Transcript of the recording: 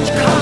much